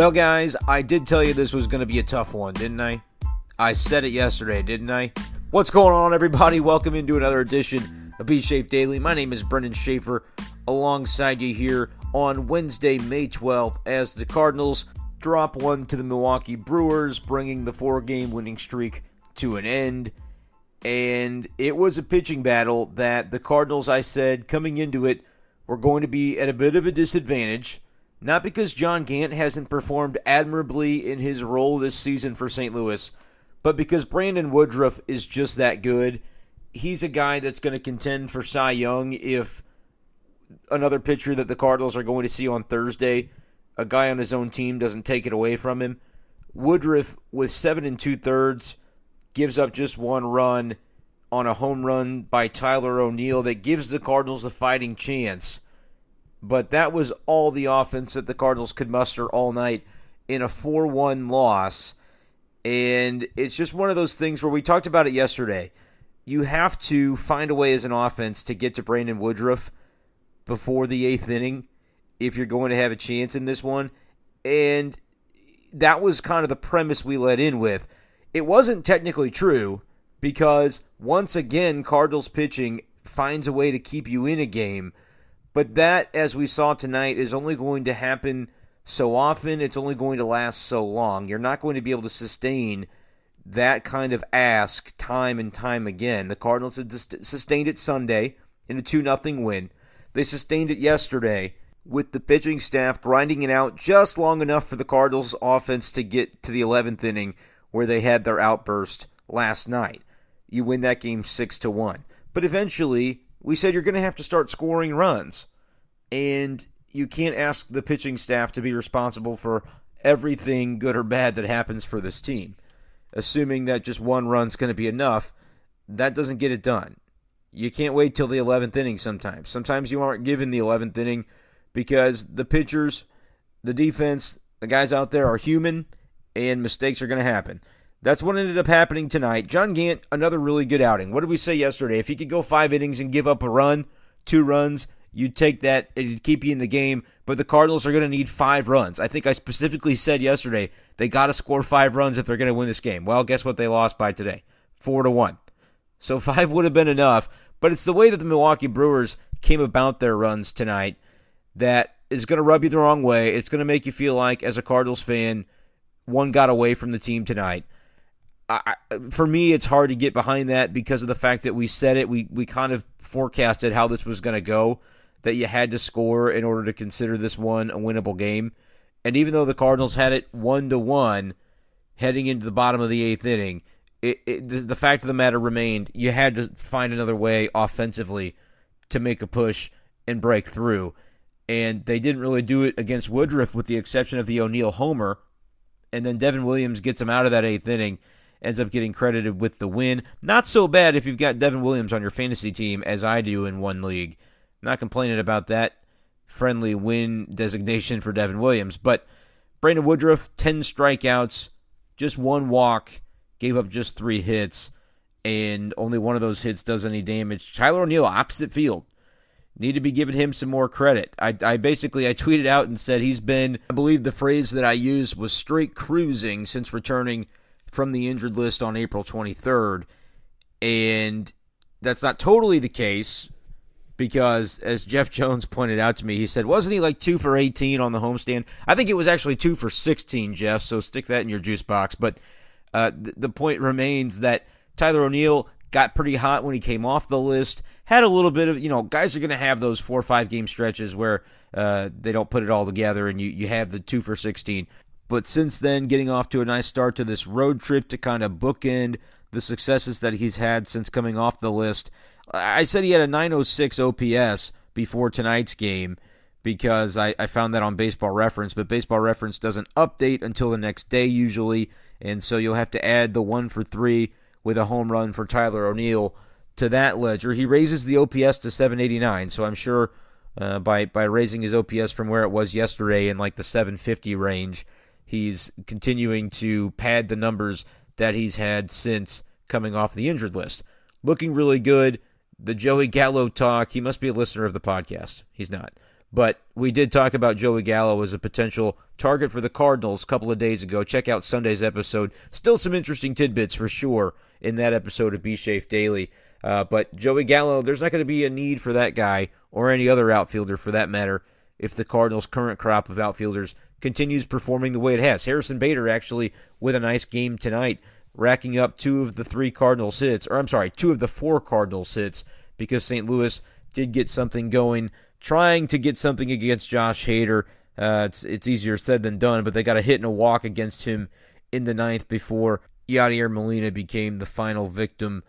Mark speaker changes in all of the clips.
Speaker 1: Well, guys, I did tell you this was going to be a tough one, didn't I? I said it yesterday, didn't I? What's going on, everybody? Welcome into another edition of B Shafe Daily. My name is Brendan Schaefer, alongside you here on Wednesday, May 12th, as the Cardinals drop one to the Milwaukee Brewers, bringing the four game winning streak to an end. And it was a pitching battle that the Cardinals, I said, coming into it, were going to be at a bit of a disadvantage. Not because John Gant hasn't performed admirably in his role this season for St. Louis, but because Brandon Woodruff is just that good. He's a guy that's going to contend for Cy Young if another pitcher that the Cardinals are going to see on Thursday, a guy on his own team, doesn't take it away from him. Woodruff, with seven and two thirds, gives up just one run on a home run by Tyler O'Neill that gives the Cardinals a fighting chance. But that was all the offense that the Cardinals could muster all night in a 4 1 loss. And it's just one of those things where we talked about it yesterday. You have to find a way as an offense to get to Brandon Woodruff before the eighth inning if you're going to have a chance in this one. And that was kind of the premise we let in with. It wasn't technically true because once again, Cardinals pitching finds a way to keep you in a game. But that, as we saw tonight, is only going to happen so often. It's only going to last so long. You're not going to be able to sustain that kind of ask time and time again. The Cardinals had sustained it Sunday in a 2 0 win. They sustained it yesterday with the pitching staff grinding it out just long enough for the Cardinals offense to get to the 11th inning where they had their outburst last night. You win that game 6 to 1. But eventually, we said you're going to have to start scoring runs. And you can't ask the pitching staff to be responsible for everything good or bad that happens for this team. Assuming that just one run's going to be enough, that doesn't get it done. You can't wait till the 11th inning sometimes. Sometimes you aren't given the 11th inning because the pitchers, the defense, the guys out there are human and mistakes are going to happen. That's what ended up happening tonight. John Gant, another really good outing. What did we say yesterday? If he could go five innings and give up a run, two runs, you'd take that. It'd keep you in the game. But the Cardinals are going to need five runs. I think I specifically said yesterday they got to score five runs if they're going to win this game. Well, guess what? They lost by today, four to one. So five would have been enough. But it's the way that the Milwaukee Brewers came about their runs tonight that is going to rub you the wrong way. It's going to make you feel like, as a Cardinals fan, one got away from the team tonight. I, for me, it's hard to get behind that because of the fact that we said it. We we kind of forecasted how this was going to go. That you had to score in order to consider this one a winnable game. And even though the Cardinals had it one to one heading into the bottom of the eighth inning, it, it, the, the fact of the matter remained you had to find another way offensively to make a push and break through. And they didn't really do it against Woodruff, with the exception of the O'Neill homer. And then Devin Williams gets him out of that eighth inning ends up getting credited with the win. Not so bad if you've got Devin Williams on your fantasy team, as I do in one league. Not complaining about that friendly win designation for Devin Williams. But Brandon Woodruff, 10 strikeouts, just one walk, gave up just three hits, and only one of those hits does any damage. Tyler O'Neill, opposite field. Need to be giving him some more credit. I, I basically I tweeted out and said he's been I believe the phrase that I used was straight cruising since returning from the injured list on April 23rd. And that's not totally the case because, as Jeff Jones pointed out to me, he said, wasn't he like two for 18 on the homestand? I think it was actually two for 16, Jeff, so stick that in your juice box. But uh, th- the point remains that Tyler O'Neill got pretty hot when he came off the list. Had a little bit of, you know, guys are going to have those four or five game stretches where uh, they don't put it all together and you, you have the two for 16. But since then, getting off to a nice start to this road trip to kind of bookend the successes that he's had since coming off the list. I said he had a 906 OPS before tonight's game because I, I found that on Baseball Reference, but Baseball Reference doesn't update until the next day usually, and so you'll have to add the one for three with a home run for Tyler O'Neill to that ledger. He raises the OPS to 789, so I'm sure uh, by by raising his OPS from where it was yesterday in like the 750 range He's continuing to pad the numbers that he's had since coming off the injured list. Looking really good. The Joey Gallo talk, he must be a listener of the podcast. He's not. But we did talk about Joey Gallo as a potential target for the Cardinals a couple of days ago. Check out Sunday's episode. Still some interesting tidbits for sure in that episode of B Shafe Daily. Uh, but Joey Gallo, there's not going to be a need for that guy or any other outfielder for that matter if the Cardinals' current crop of outfielders continues performing the way it has. Harrison Bader actually with a nice game tonight, racking up two of the three Cardinals hits, or I'm sorry, two of the four Cardinals hits because St. Louis did get something going, trying to get something against Josh Hader. Uh, it's it's easier said than done, but they got a hit and a walk against him in the ninth before Yadier Molina became the final victim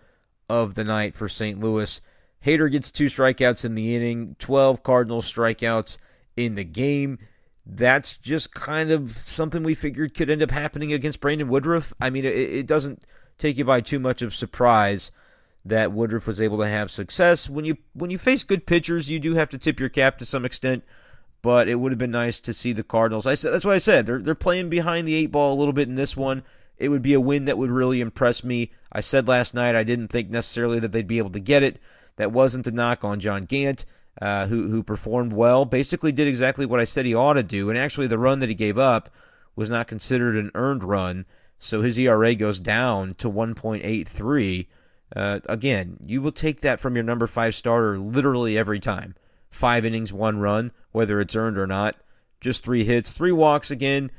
Speaker 1: of the night for St. Louis. Hader gets two strikeouts in the inning, 12 Cardinal strikeouts in the game. That's just kind of something we figured could end up happening against Brandon Woodruff. I mean, it, it doesn't take you by too much of surprise that Woodruff was able to have success. When you when you face good pitchers, you do have to tip your cap to some extent. But it would have been nice to see the Cardinals. I said that's what I said. They're they're playing behind the eight ball a little bit in this one it would be a win that would really impress me. I said last night I didn't think necessarily that they'd be able to get it. That wasn't a knock on John Gant, uh, who who performed well. Basically, did exactly what I said he ought to do. And actually, the run that he gave up was not considered an earned run, so his ERA goes down to 1.83. Uh, again, you will take that from your number five starter literally every time. Five innings, one run, whether it's earned or not. Just three hits, three walks again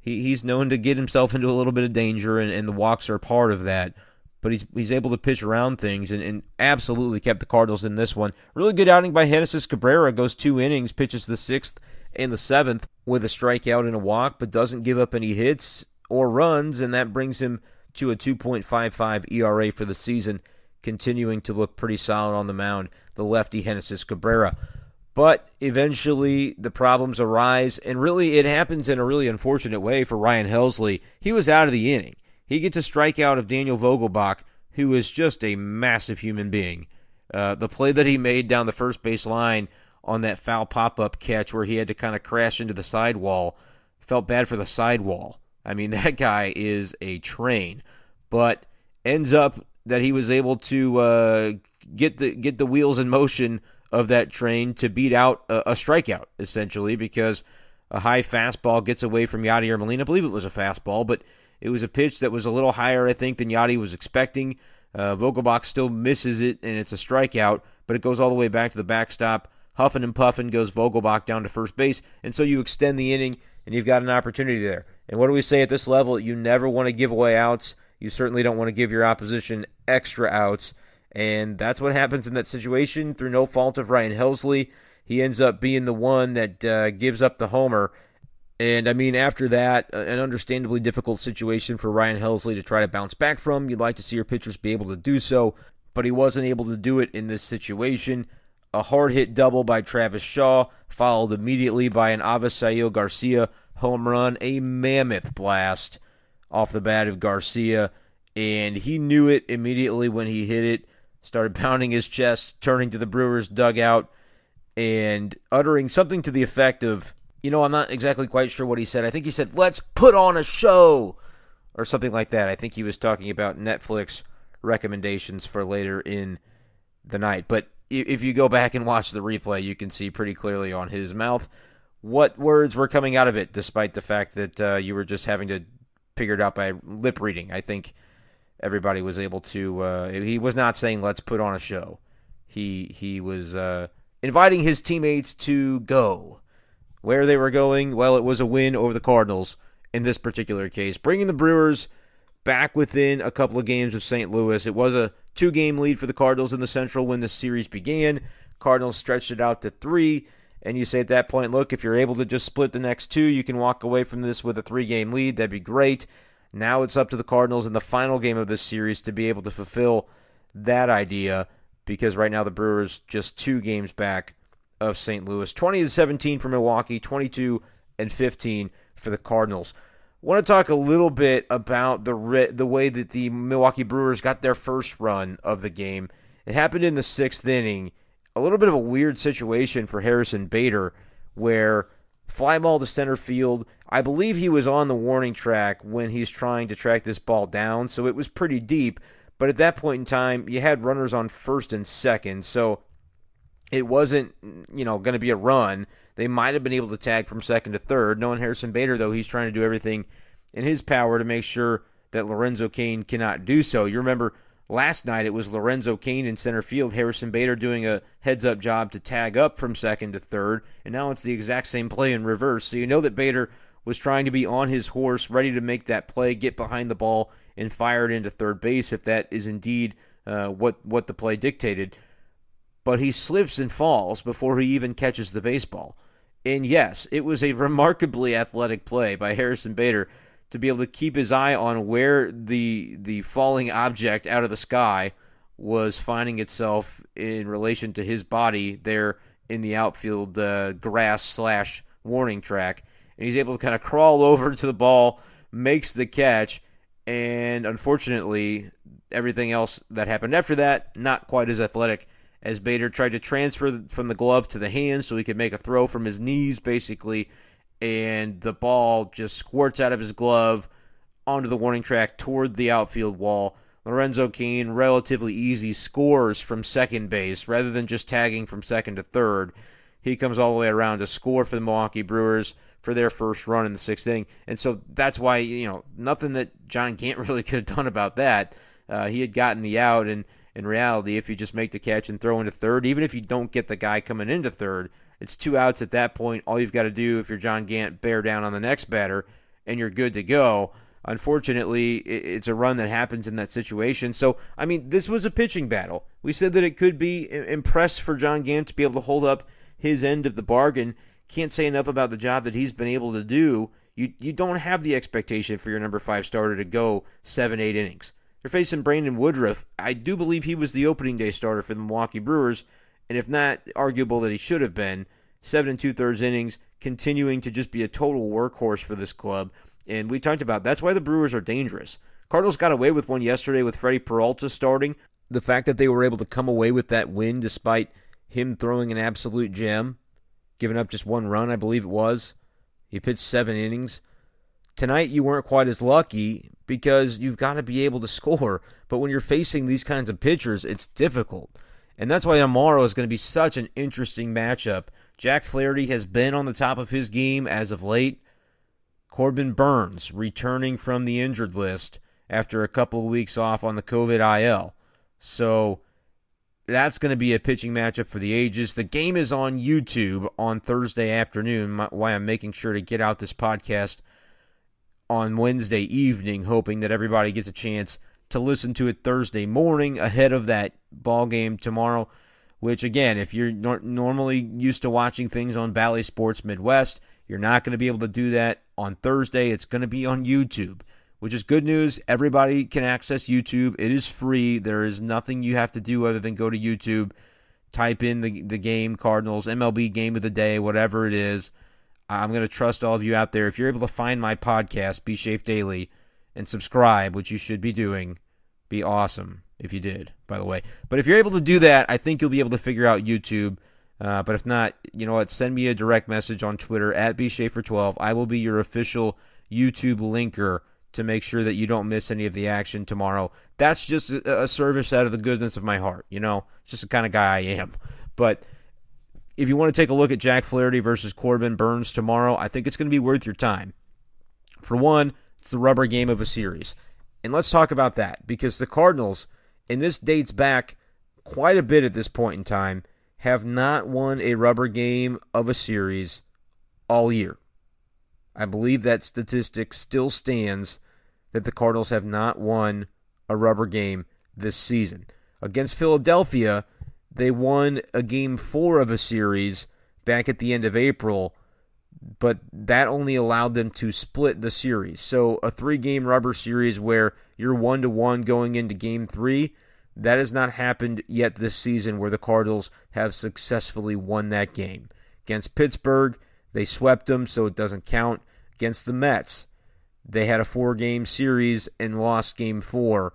Speaker 1: he, he's known to get himself into a little bit of danger, and, and the walks are part of that. But he's he's able to pitch around things and, and absolutely kept the Cardinals in this one. Really good outing by Genesis Cabrera. Goes two innings, pitches the sixth and the seventh with a strikeout and a walk, but doesn't give up any hits or runs, and that brings him to a 2.55 ERA for the season, continuing to look pretty solid on the mound. The lefty Genesis Cabrera. But eventually the problems arise, and really it happens in a really unfortunate way for Ryan Helsley. He was out of the inning. He gets a strikeout of Daniel Vogelbach, who is just a massive human being. Uh, the play that he made down the first base line on that foul pop up catch where he had to kind of crash into the sidewall felt bad for the sidewall. I mean, that guy is a train, but ends up that he was able to uh, get the get the wheels in motion of that train to beat out a, a strikeout, essentially, because a high fastball gets away from Yadier Molina. I believe it was a fastball, but it was a pitch that was a little higher, I think, than Yadi was expecting. Uh, Vogelbach still misses it, and it's a strikeout, but it goes all the way back to the backstop. Huffing and puffing goes Vogelbach down to first base, and so you extend the inning, and you've got an opportunity there. And what do we say at this level? You never want to give away outs. You certainly don't want to give your opposition extra outs. And that's what happens in that situation through no fault of Ryan Helsley. He ends up being the one that uh, gives up the homer. And I mean, after that, an understandably difficult situation for Ryan Helsley to try to bounce back from. You'd like to see your pitchers be able to do so, but he wasn't able to do it in this situation. A hard hit double by Travis Shaw, followed immediately by an Avisail Garcia home run, a mammoth blast off the bat of Garcia. And he knew it immediately when he hit it started pounding his chest, turning to the Brewers' dugout, and uttering something to the effect of, you know, I'm not exactly quite sure what he said. I think he said, let's put on a show, or something like that. I think he was talking about Netflix recommendations for later in the night. But if you go back and watch the replay, you can see pretty clearly on his mouth what words were coming out of it, despite the fact that uh, you were just having to figure it out by lip reading. I think everybody was able to. Uh, he was not saying let's put on a show. He he was uh, inviting his teammates to go. Where they were going, well, it was a win over the Cardinals in this particular case, bringing the Brewers back within a couple of games of St. Louis. It was a two-game lead for the Cardinals in the Central when the series began. Cardinals stretched it out to three. And you say at that point, look, if you're able to just split the next two, you can walk away from this with a three game lead. That'd be great. Now it's up to the Cardinals in the final game of this series to be able to fulfill that idea because right now the Brewers just two games back of St. Louis. 20 to 17 for Milwaukee, 22 and 15 for the Cardinals. I want to talk a little bit about the the way that the Milwaukee Brewers got their first run of the game. It happened in the sixth inning. A little bit of a weird situation for Harrison Bader, where fly ball to center field. I believe he was on the warning track when he's trying to track this ball down, so it was pretty deep. But at that point in time, you had runners on first and second, so it wasn't, you know, going to be a run. they might have been able to tag from second to third. Knowing Harrison Bader, though, he's trying to do everything in his power to make sure that Lorenzo Cain cannot do so. You remember last night it was Lorenzo Cain in center field, Harrison Bader doing a heads up job to tag up from second to third, and now it's the exact same play in reverse. So you know that Bader was trying to be on his horse, ready to make that play, get behind the ball, and fire it into third base if that is indeed uh, what what the play dictated. But he slips and falls before he even catches the baseball. And yes, it was a remarkably athletic play by Harrison Bader to be able to keep his eye on where the the falling object out of the sky was finding itself in relation to his body there in the outfield uh, grass slash warning track, and he's able to kind of crawl over to the ball, makes the catch, and unfortunately, everything else that happened after that not quite as athletic as Bader tried to transfer from the glove to the hand so he could make a throw from his knees, basically and the ball just squirts out of his glove onto the warning track toward the outfield wall. Lorenzo Cain relatively easy scores from second base rather than just tagging from second to third. He comes all the way around to score for the Milwaukee Brewers for their first run in the sixth inning. And so that's why, you know, nothing that John Gant really could have done about that. Uh, he had gotten the out, and in reality, if you just make the catch and throw into third, even if you don't get the guy coming into third, it's two outs at that point. All you've got to do, if you're John Gant, bear down on the next batter, and you're good to go. Unfortunately, it's a run that happens in that situation. So, I mean, this was a pitching battle. We said that it could be impressed for John Gant to be able to hold up his end of the bargain. Can't say enough about the job that he's been able to do. You you don't have the expectation for your number five starter to go seven eight innings. They're facing Brandon Woodruff. I do believe he was the opening day starter for the Milwaukee Brewers and if not arguable that he should have been, seven and two thirds innings, continuing to just be a total workhorse for this club. And we talked about that's why the Brewers are dangerous. Cardinals got away with one yesterday with Freddie Peralta starting. The fact that they were able to come away with that win despite him throwing an absolute gem, giving up just one run, I believe it was. He pitched seven innings. Tonight you weren't quite as lucky because you've got to be able to score. But when you're facing these kinds of pitchers, it's difficult. And that's why tomorrow is going to be such an interesting matchup. Jack Flaherty has been on the top of his game as of late. Corbin Burnes returning from the injured list after a couple of weeks off on the COVID IL. So that's going to be a pitching matchup for the ages. The game is on YouTube on Thursday afternoon. Why I'm making sure to get out this podcast on Wednesday evening, hoping that everybody gets a chance to listen to it Thursday morning ahead of that ball game tomorrow. Which again, if you're nor- normally used to watching things on Bally Sports Midwest, you're not going to be able to do that on Thursday. It's going to be on YouTube, which is good news. Everybody can access YouTube. It is free. There is nothing you have to do other than go to YouTube, type in the the game Cardinals MLB game of the day, whatever it is. I'm going to trust all of you out there. If you're able to find my podcast, B Shafe Daily and subscribe, which you should be doing. Be awesome if you did, by the way. But if you're able to do that, I think you'll be able to figure out YouTube. Uh, but if not, you know what? Send me a direct message on Twitter at bshafer12. I will be your official YouTube linker to make sure that you don't miss any of the action tomorrow. That's just a, a service out of the goodness of my heart. You know, it's just the kind of guy I am. But if you want to take a look at Jack Flaherty versus Corbin Burnes tomorrow, I think it's going to be worth your time. For one, it's the rubber game of a series. And let's talk about that because the Cardinals, and this dates back quite a bit at this point in time, have not won a rubber game of a series all year. I believe that statistic still stands that the Cardinals have not won a rubber game this season. Against Philadelphia, they won a game four of a series back at the end of April but that only allowed them to split the series. So a three game rubber series where you're one to one going into game three, that has not happened yet this season where the Cardinals have successfully won that game. Against Pittsburgh, they swept them, so it doesn't count. Against the Mets, they had a four game series and lost game four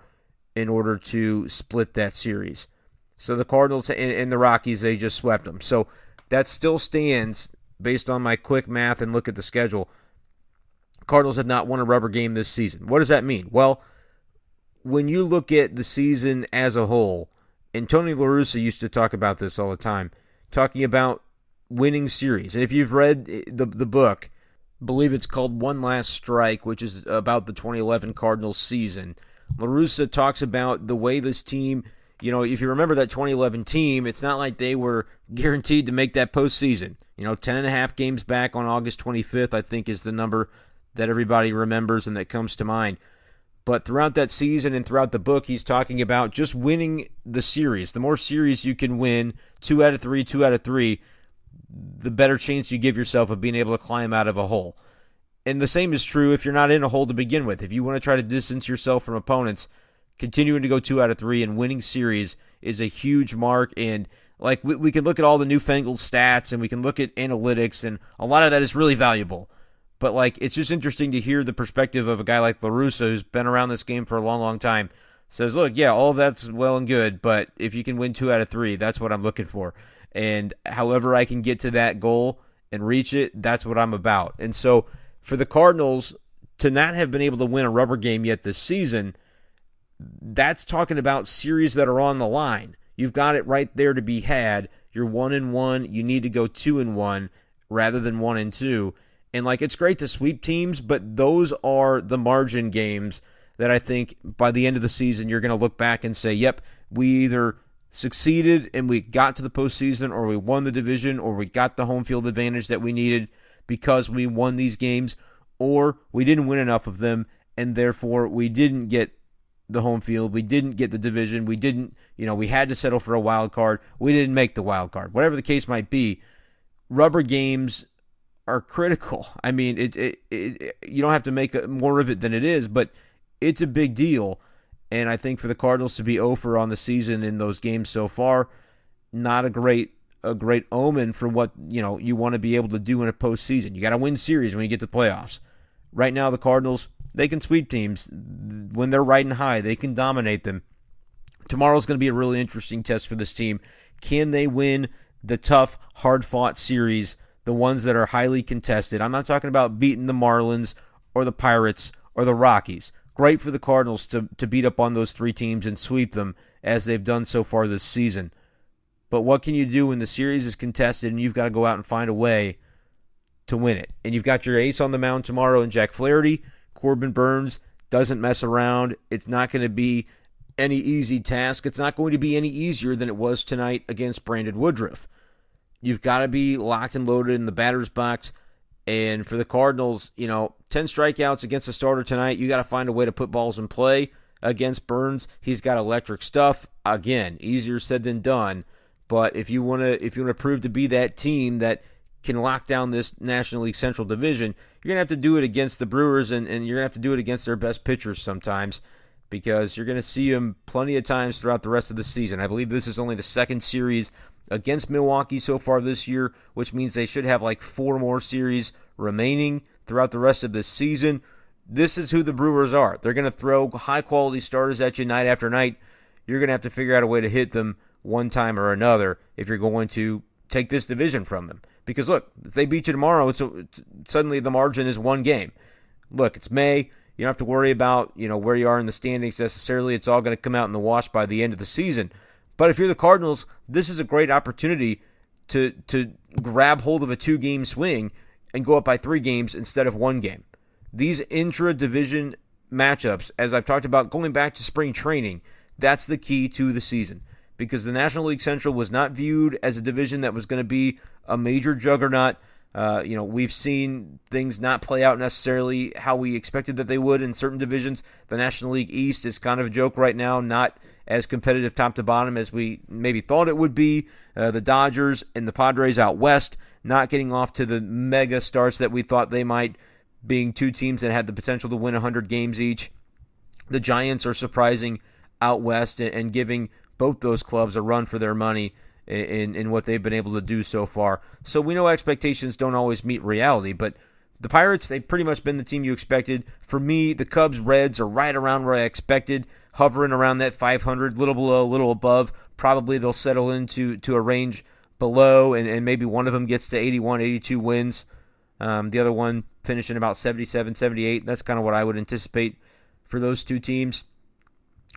Speaker 1: in order to split that series. So the Cardinals and, the Rockies, they just swept them. So that still stands based on my quick math and look at the schedule, Cardinals have not won a rubber game this season. What does that mean? Well, when you look at the season as a whole, and Tony La Russa used to talk about this all the time, talking about winning series. And if you've read the the book, I believe it's called One Last Strike, which is about the 2011 Cardinals season. La Russa talks about the way this team, you know, if you remember that 2011 team, it's not like they were guaranteed to make that postseason. You know, 10 and a half games back on August 25th, I think is the number that everybody remembers and that comes to mind. But throughout that season and throughout the book, he's talking about just winning the series. The more series you can win, two out of three, two out of three, the better chance you give yourself of being able to climb out of a hole. And the same is true if you're not in a hole to begin with. If you want to try to distance yourself from opponents, continuing to go two out of three and winning series is a huge mark. And like we, we can look at all the newfangled stats and we can look at analytics, and a lot of that is really valuable. But like, it's just interesting to hear the perspective of a guy like La Russa, who's been around this game for a long, long time. Says, look, yeah, all that's well and good, but if you can win two out of three, that's what I'm looking for. And however I can get to that goal and reach it, that's what I'm about. And so for the Cardinals to not have been able to win a rubber game yet this season, that's talking about series that are on the line. You've got it right there to be had. You're one and one. You need to go two and one rather than one and two. And like it's great to sweep teams, but those are the margin games that I think by the end of the season you're going to look back and say, "Yep, we either succeeded and we got to the postseason, or we won the division, or we got the home field advantage that we needed because we won these games, or we didn't win enough of them, and therefore we didn't get the home field, we didn't get the division, we didn't, you know, we had to settle for a wild card, we didn't make the wild card, whatever the case might be." Rubber games are critical. I mean, it, it, it you don't have to make more of it than it is, but it's a big deal. And I think for the Cardinals to be over on the season in those games so far, not a great a great omen for what you know you want to be able to do in a postseason. You got to win series when you get to the playoffs. Right now, the Cardinals they can sweep teams when they're riding high. They can dominate them. Tomorrow's going to be a really interesting test for this team. Can they win the tough, hard fought series the ones that are highly contested. I'm not talking about beating the Marlins or the Pirates or the Rockies. Great for the Cardinals to, to beat up on those three teams and sweep them as they've done so far this season. But what can you do when the series is contested and you've got to go out and find a way to win it? And you've got your ace on the mound tomorrow in Jack Flaherty. Corbin Burnes doesn't mess around. It's not going to be any easy task. It's not going to be any easier than it was tonight against Brandon Woodruff. You've got to be locked and loaded in the batter's box. And for the Cardinals, you know, 10 strikeouts against the starter tonight. You got to find a way to put balls in play against Burnes. He's got electric stuff. Again, easier said than done. But if you want to if you want to prove to be that team that can lock down this National League Central Division, you're going to have to do it against the Brewers and, and you're going to have to do it against their best pitchers sometimes because you're going to see them plenty of times throughout the rest of the season. I believe this is only the second series against Milwaukee so far this year, which means they should have like four more series remaining throughout the rest of this season. This is who the Brewers are. They're going to throw high quality starters at you night after night. You're going to have to figure out a way to hit them one time or another if you're going to take this division from them. Because look, if they beat you tomorrow, it's, a, it's suddenly the margin is one game. Look, it's May. You don't have to worry about you know where you are in the standings necessarily. It's all going to come out in the wash by the end of the season. But if you're the Cardinals, this is a great opportunity to to grab hold of a two game swing and go up by three games instead of one game. These intra division matchups, as I've talked about going back to spring training, that's the key to the season. Because the National League Central was not viewed as a division that was going to be a major juggernaut. Uh, you know, we've seen things not play out necessarily how we expected that they would in certain divisions. The National League East is kind of a joke right now, not as competitive top to bottom as we maybe thought it would be. Uh, the Dodgers and the Padres out west not getting off to the mega starts that we thought they might, being two teams that had the potential to win 100 games each. The Giants are surprising out west and, and giving both those clubs a run for their money in, in what they've been able to do so far. So we know expectations don't always meet reality, but the Pirates, they've pretty much been the team you expected. For me, the Cubs Reds are right around where I expected hovering around that 500, little below, little above. Probably they'll settle into to a range below, and, and maybe one of them gets to 81, 82 wins. Um, the other one finishing about 77, 78. That's kind of what I would anticipate for those two teams.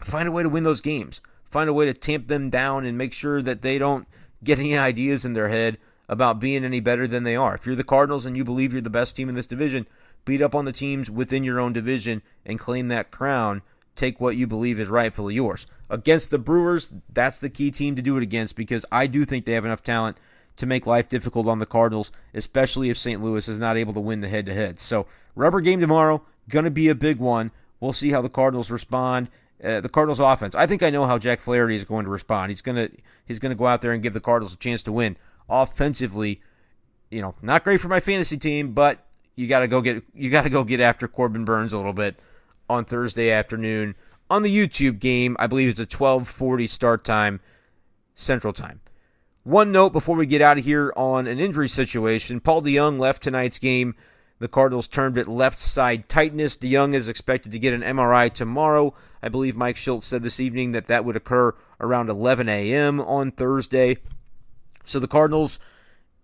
Speaker 1: Find a way to win those games. Find a way to tamp them down and make sure that they don't get any ideas in their head about being any better than they are. If you're the Cardinals and you believe you're the best team in this division, beat up on the teams within your own division and claim that crown. Take what you believe is rightfully yours. Against the Brewers, that's the key team to do it against because I do think they have enough talent to make life difficult on the Cardinals, especially if St. Louis is not able to win the head to head. So, rubber game tomorrow, going to be a big one. We'll see how the Cardinals respond. Uh, the Cardinals offense. I think I know how Jack Flaherty is going to respond. He's to he's to go out there and give the Cardinals a chance to win. Offensively, you know, not great for my fantasy team, but you got to go get you got to go get after Corbin Burnes a little bit on Thursday afternoon on the YouTube game. I believe it's a 12:40 start time Central Time. One note before we get out of here on an injury situation. Paul DeJong left tonight's game. The Cardinals termed it left side tightness. DeJong is expected to get an MRI tomorrow. I believe Mike Shildt said this evening that that would occur around 11 a.m. on Thursday. So the Cardinals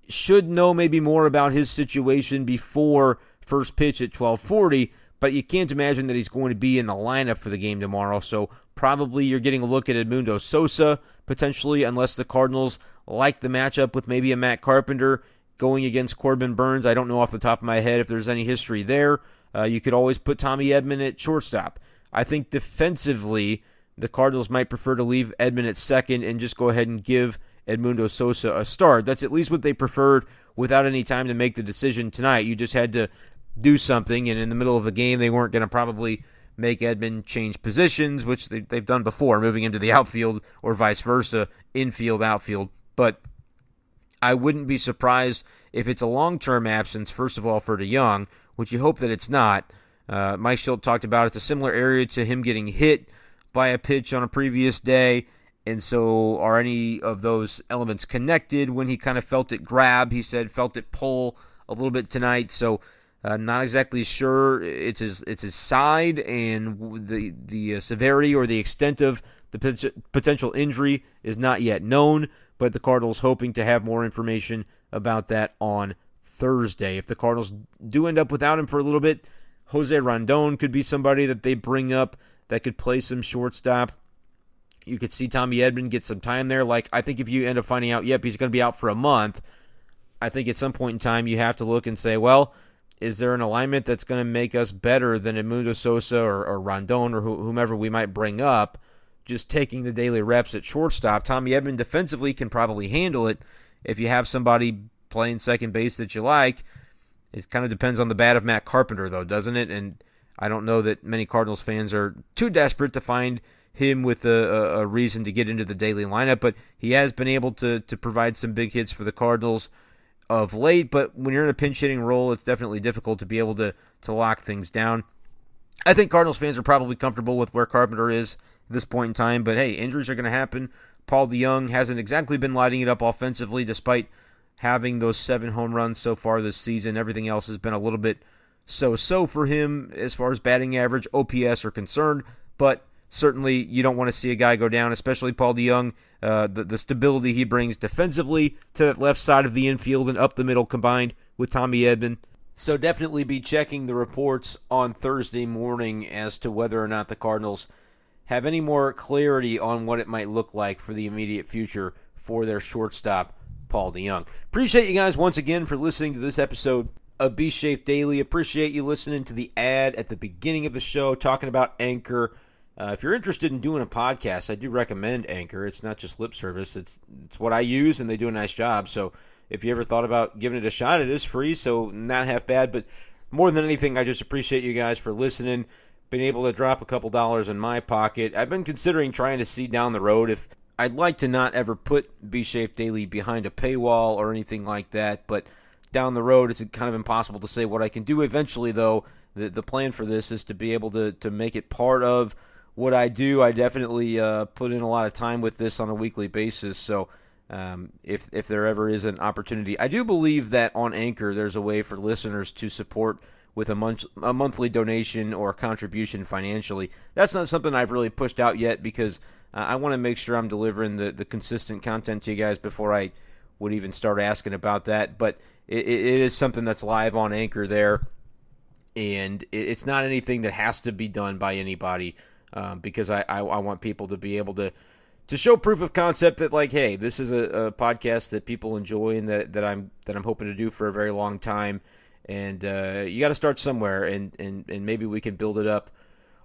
Speaker 1: should know maybe more about his situation before first pitch at 1240 but you can't imagine that he's going to be in the lineup for the game tomorrow. So probably you're getting a look at Edmundo Sosa potentially, unless the Cardinals like the matchup with maybe a Matt Carpenter going against Corbin Burnes. I don't know off the top of my head if there's any history there. Uh, you could always put Tommy Edman at shortstop. I think defensively, the Cardinals might prefer to leave Edman at second and just go ahead and give Edmundo Sosa a start. That's at least what they preferred without any time to make the decision tonight. You just had to do something, and in the middle of the game, they weren't going to probably make Edman change positions, which they, have done before, moving into the outfield or vice versa, infield, outfield. But I wouldn't be surprised if it's a long term absence, first of all, for DeJong, which you hope that it's not. Uh, Mike Shildt talked about it's a similar area to him getting hit by a pitch on a previous day. And so, are any of those elements connected when he kind of felt it grab? He said, felt it pull a little bit tonight. So, uh, not exactly sure it's his it's his side and the the uh, severity or the extent of the potential injury is not yet known. But the Cardinals hoping to have more information about that on Thursday. If the Cardinals do end up without him for a little bit, Jose Rondon could be somebody that they bring up that could play some shortstop. You could see Tommy Edman get some time there. Like I think if you end up finding out, yep, he's going to be out for a month. I think at some point in time you have to look and say, well, is there an alignment that's going to make us better than Edmundo Sosa or, or Rondon or whomever we might bring up? Just taking the daily reps at shortstop. Tommy Edman defensively can probably handle it if you have somebody playing second base that you like. It kind of depends on the bat of Matt Carpenter, though, doesn't it? And I don't know that many Cardinals fans are too desperate to find him with a, a, reason to get into the daily lineup, but he has been able to to provide some big hits for the Cardinals of late, but when you're in a pinch hitting role, it's definitely difficult to be able to to lock things down. I think Cardinals fans are probably comfortable with where Carpenter is at this point in time, but hey, injuries are going to happen. Paul DeJong hasn't exactly been lighting it up offensively, despite having those seven home runs so far this season. Everything else has been a little bit so-so for him as far as batting average, OPS are concerned, but certainly you don't want to see a guy go down, especially Paul DeJong. Uh, the, the stability he brings defensively to that left side of the infield and up the middle combined with Tommy Edman. So definitely be checking the reports on Thursday morning as to whether or not the Cardinals have any more clarity on what it might look like for the immediate future for their shortstop, Paul DeJong. Appreciate you guys once again for listening to this episode of B Shafe Daily. Appreciate you listening to the ad at the beginning of the show talking about Anchor uh, if you're interested in doing a podcast, I do recommend Anchor. It's not just lip service; it's it's what I use, and they do a nice job. So if you ever thought about giving it a shot, it is free, so not half bad. But more than anything, I just appreciate you guys for listening. Been able to drop a couple dollars in my pocket. I've been considering trying to see down the road if I'd like to not ever put B Shafe Daily behind a paywall or anything like that, but down the road it's kind of impossible to say what I can do. Eventually, though, the the plan for this is to be able to to make it part of what I do. I definitely uh, put in a lot of time with this on a weekly basis. So um, if if there ever is an opportunity, I do believe that on Anchor there's a way for listeners to support with a month a monthly donation or contribution financially. That's not something I've really pushed out yet because uh, I want to make sure I'm delivering the the consistent content to you guys before I would even start asking about that. But it, it is something that's live on Anchor there, and it's not anything that has to be done by anybody um, because I, I, I want people to be able to to show proof of concept that like, hey, this is a, a podcast that people enjoy and that, that I'm that I'm hoping to do for a very long time. And uh, you got to start somewhere, and, and and maybe we can build it up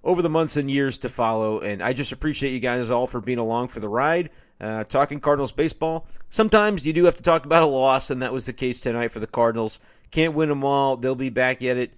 Speaker 1: over the months and years to follow. And I just appreciate you guys all for being along for the ride. Uh, talking Cardinals baseball. Sometimes you do have to talk about a loss, and that was the case tonight for the Cardinals. Can't win them all. They'll be back at it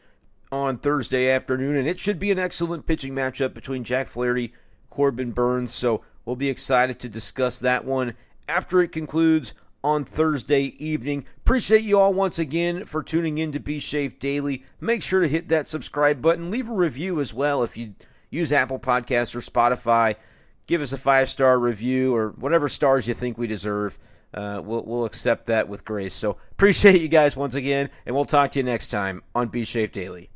Speaker 1: on Thursday afternoon, and it should be an excellent pitching matchup between Jack Flaherty, Corbin Burnes. So we'll be excited to discuss that one after it concludes on Thursday evening. Appreciate you all once again for tuning in to B Shafe Daily. Make sure to hit that subscribe button. Leave a review as well if you use Apple Podcasts or Spotify. Give us a five star review or whatever stars you think we deserve. Uh, we'll, we'll accept that with grace. So appreciate you guys once again, and we'll talk to you next time on B Shafe Daily.